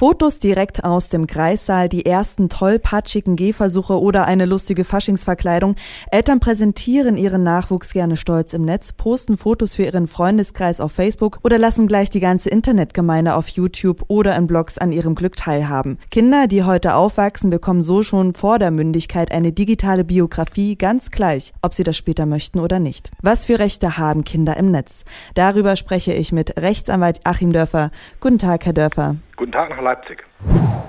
Fotos direkt aus dem Kreissaal, die ersten tollpatschigen Gehversuche oder eine lustige Faschingsverkleidung. Eltern präsentieren ihren Nachwuchs gerne stolz im Netz, posten Fotos für ihren Freundeskreis auf Facebook oder lassen gleich die ganze Internetgemeinde auf YouTube oder in Blogs an ihrem Glück teilhaben. Kinder, die heute aufwachsen, bekommen so schon vor der Mündigkeit eine digitale Biografie, ganz gleich, ob sie das später möchten oder nicht. Was für Rechte haben Kinder im Netz? Darüber spreche ich mit Rechtsanwalt Achim Dörfer. Guten Tag, Herr Dörfer. Guten Tag nach Leipzig.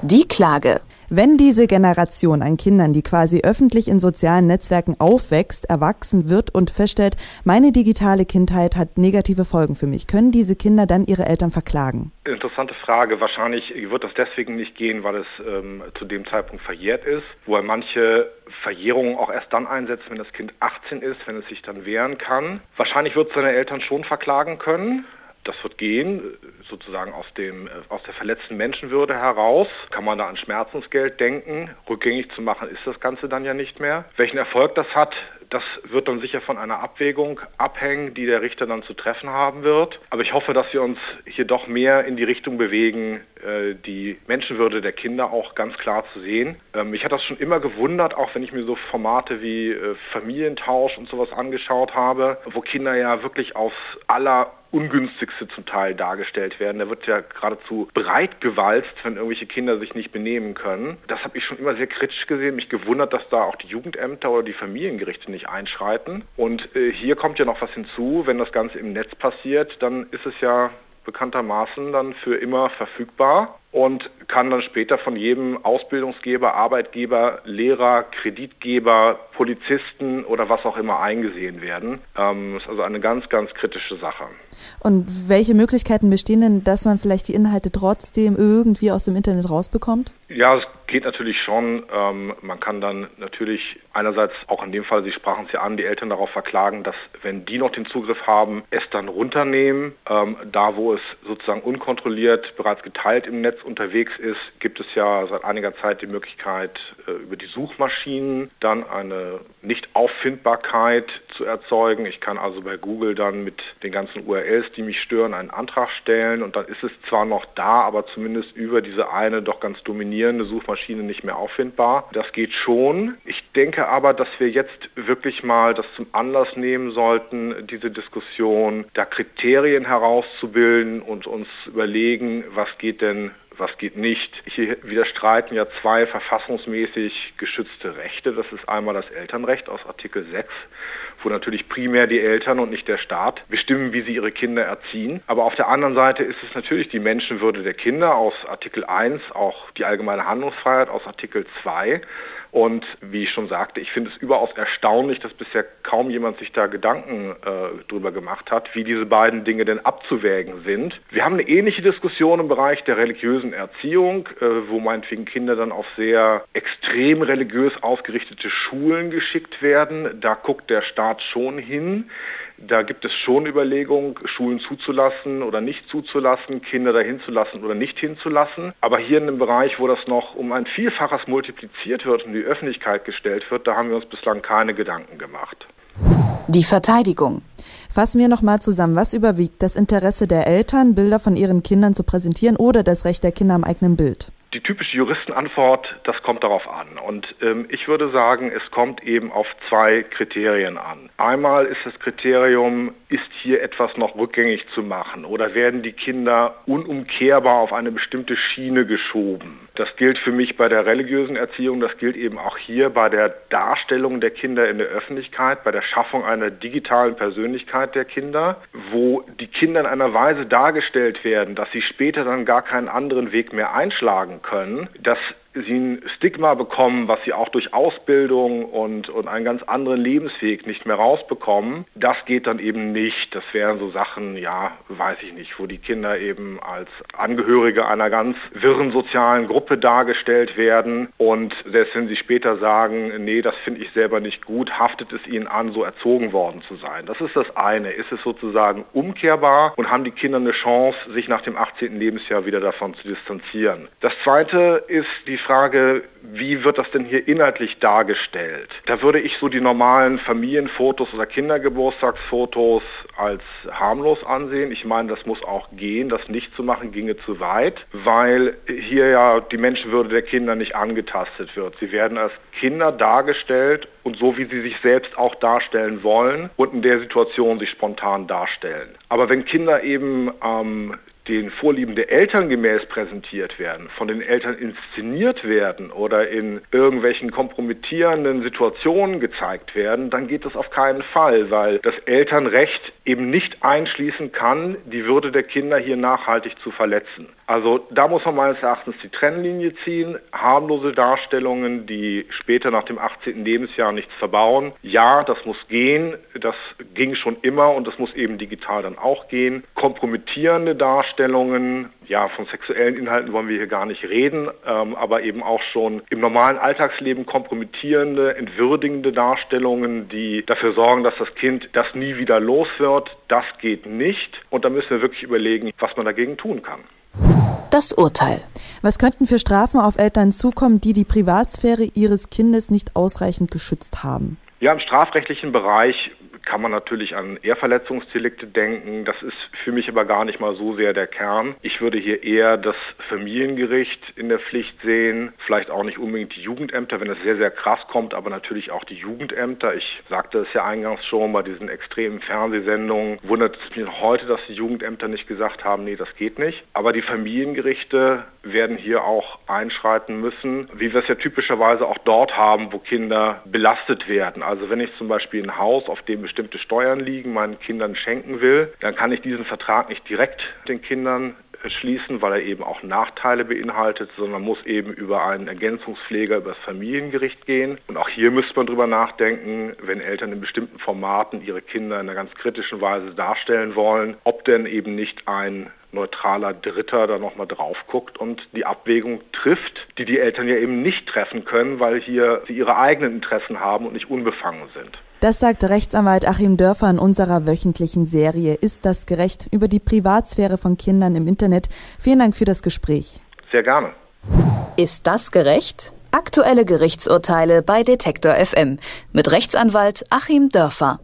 Die Klage. Wenn diese Generation an Kindern, die quasi öffentlich in sozialen Netzwerken aufwächst, erwachsen wird und feststellt, meine digitale Kindheit hat negative Folgen für mich, können diese Kinder dann ihre Eltern verklagen? Interessante Frage. Wahrscheinlich wird das deswegen nicht gehen, weil es ähm, zu dem Zeitpunkt verjährt ist, wo er manche Verjährungen auch erst dann einsetzt, wenn das Kind 18 ist, wenn es sich dann wehren kann. Wahrscheinlich wird es seine Eltern schon verklagen können. Das wird gehen, sozusagen aus, dem, äh, aus der verletzten Menschenwürde heraus. Kann man da an Schmerzensgeld denken. Rückgängig zu machen ist das Ganze dann ja nicht mehr. Welchen Erfolg das hat, das wird dann sicher von einer Abwägung abhängen, die der Richter dann zu treffen haben wird. Aber ich hoffe, dass wir uns hier doch mehr in die Richtung bewegen, äh, die Menschenwürde der Kinder auch ganz klar zu sehen. Ähm, mich hat das schon immer gewundert, auch wenn ich mir so Formate wie äh, Familientausch und sowas angeschaut habe, wo Kinder ja wirklich aus aller ungünstigste zum Teil dargestellt werden. Da wird ja geradezu breit gewalzt, wenn irgendwelche Kinder sich nicht benehmen können. Das habe ich schon immer sehr kritisch gesehen, mich gewundert, dass da auch die Jugendämter oder die Familiengerichte nicht einschreiten. Und äh, hier kommt ja noch was hinzu, wenn das Ganze im Netz passiert, dann ist es ja bekanntermaßen dann für immer verfügbar und kann dann später von jedem Ausbildungsgeber, Arbeitgeber, Lehrer, Kreditgeber, Polizisten oder was auch immer eingesehen werden. Ähm, ist also eine ganz, ganz kritische Sache. Und welche Möglichkeiten bestehen denn, dass man vielleicht die Inhalte trotzdem irgendwie aus dem Internet rausbekommt? Ja, es geht natürlich schon. Ähm, man kann dann natürlich einerseits auch in dem Fall, Sie sprachen es ja an, die Eltern darauf verklagen, dass wenn die noch den Zugriff haben, es dann runternehmen. Ähm, da, wo es sozusagen unkontrolliert bereits geteilt im Netz unterwegs ist, gibt es ja seit einiger Zeit die Möglichkeit, äh, über die Suchmaschinen dann eine Nichtauffindbarkeit zu erzeugen. Ich kann also bei Google dann mit den ganzen URLs, die mich stören, einen Antrag stellen und dann ist es zwar noch da, aber zumindest über diese eine doch ganz dominierende Suchmaschine nicht mehr auffindbar. Das geht schon. Ich denke aber, dass wir jetzt wirklich mal das zum Anlass nehmen sollten, diese Diskussion, da Kriterien herauszubilden und uns überlegen, was geht denn was geht nicht. Hier widerstreiten ja zwei verfassungsmäßig geschützte Rechte. Das ist einmal das Elternrecht aus Artikel 6, wo natürlich primär die Eltern und nicht der Staat bestimmen, wie sie ihre Kinder erziehen. Aber auf der anderen Seite ist es natürlich die Menschenwürde der Kinder aus Artikel 1, auch die allgemeine Handlungsfreiheit aus Artikel 2. Und wie ich schon sagte, ich finde es überaus erstaunlich, dass bisher kaum jemand sich da Gedanken äh, drüber gemacht hat, wie diese beiden Dinge denn abzuwägen sind. Wir haben eine ähnliche Diskussion im Bereich der religiösen Erziehung, äh, wo meinetwegen Kinder dann auf sehr extrem religiös ausgerichtete Schulen geschickt werden. Da guckt der Staat schon hin. Da gibt es schon Überlegungen, Schulen zuzulassen oder nicht zuzulassen, Kinder dahin zu lassen oder nicht hinzulassen. Aber hier in einem Bereich, wo das noch um ein Vielfaches multipliziert wird und Öffentlichkeit gestellt wird, da haben wir uns bislang keine Gedanken gemacht. Die Verteidigung. Fassen wir nochmal zusammen, was überwiegt? Das Interesse der Eltern, Bilder von ihren Kindern zu präsentieren oder das Recht der Kinder am eigenen Bild? Die typische Juristenantwort, das kommt darauf an. Und ähm, ich würde sagen, es kommt eben auf zwei Kriterien an. Einmal ist das Kriterium, ist hier etwas noch rückgängig zu machen oder werden die Kinder unumkehrbar auf eine bestimmte Schiene geschoben. Das gilt für mich bei der religiösen Erziehung, das gilt eben auch hier bei der Darstellung der Kinder in der Öffentlichkeit, bei der Schaffung einer digitalen Persönlichkeit der Kinder, wo die Kinder in einer Weise dargestellt werden, dass sie später dann gar keinen anderen Weg mehr einschlagen können, dass sie ein Stigma bekommen, was sie auch durch Ausbildung und, und einen ganz anderen Lebensweg nicht mehr rausbekommen, das geht dann eben nicht. Das wären so Sachen, ja, weiß ich nicht, wo die Kinder eben als Angehörige einer ganz wirren sozialen Gruppe dargestellt werden und selbst wenn sie später sagen, nee, das finde ich selber nicht gut, haftet es ihnen an, so erzogen worden zu sein. Das ist das eine. Ist es sozusagen umkehrbar und haben die Kinder eine Chance, sich nach dem 18. Lebensjahr wieder davon zu distanzieren. Das zweite ist die Frage, wie wird das denn hier inhaltlich dargestellt? Da würde ich so die normalen Familienfotos oder Kindergeburtstagsfotos als harmlos ansehen. Ich meine, das muss auch gehen. Das nicht zu machen ginge zu weit, weil hier ja die Menschenwürde der Kinder nicht angetastet wird. Sie werden als Kinder dargestellt und so, wie sie sich selbst auch darstellen wollen und in der Situation sich spontan darstellen. Aber wenn Kinder eben ähm, den Vorlieben der Eltern gemäß präsentiert werden, von den Eltern inszeniert werden oder in irgendwelchen kompromittierenden Situationen gezeigt werden, dann geht das auf keinen Fall, weil das Elternrecht eben nicht einschließen kann, die Würde der Kinder hier nachhaltig zu verletzen. Also da muss man meines Erachtens die Trennlinie ziehen. Harmlose Darstellungen, die später nach dem 18. Lebensjahr nichts verbauen. Ja, das muss gehen. Das ging schon immer und das muss eben digital dann auch gehen. Kompromittierende Darstellungen, ja, von sexuellen Inhalten wollen wir hier gar nicht reden, ähm, aber eben auch schon im normalen Alltagsleben kompromittierende, entwürdigende Darstellungen, die dafür sorgen, dass das Kind das nie wieder los wird. Das geht nicht. Und da müssen wir wirklich überlegen, was man dagegen tun kann. Das Urteil. Was könnten für Strafen auf Eltern zukommen, die die Privatsphäre ihres Kindes nicht ausreichend geschützt haben? Ja, im strafrechtlichen Bereich kann man natürlich an Ehrverletzungsdelikte denken. Das ist für mich aber gar nicht mal so sehr der Kern. Ich würde hier eher das Familiengericht in der Pflicht sehen, vielleicht auch nicht unbedingt die Jugendämter, wenn es sehr, sehr krass kommt, aber natürlich auch die Jugendämter. Ich sagte es ja eingangs schon bei diesen extremen Fernsehsendungen, wundert es mich heute, dass die Jugendämter nicht gesagt haben, nee, das geht nicht. Aber die Familiengerichte werden hier auch einschreiten müssen, wie wir es ja typischerweise auch dort haben, wo Kinder belastet werden. Also wenn ich zum Beispiel ein Haus, auf dem bestimmte Steuern liegen, meinen Kindern schenken will, dann kann ich diesen Vertrag nicht direkt den Kindern schließen, weil er eben auch Nachteile beinhaltet, sondern muss eben über einen Ergänzungspfleger, über das Familiengericht gehen. Und auch hier müsste man drüber nachdenken, wenn Eltern in bestimmten Formaten ihre Kinder in einer ganz kritischen Weise darstellen wollen, ob denn eben nicht ein neutraler Dritter da nochmal drauf guckt und die Abwägung trifft, die die Eltern ja eben nicht treffen können, weil hier sie ihre eigenen Interessen haben und nicht unbefangen sind. Das sagt Rechtsanwalt Achim Dörfer in unserer wöchentlichen Serie Ist das gerecht über die Privatsphäre von Kindern im Internet. Vielen Dank für das Gespräch. Sehr gerne. Ist das gerecht? Aktuelle Gerichtsurteile bei Detektor FM mit Rechtsanwalt Achim Dörfer.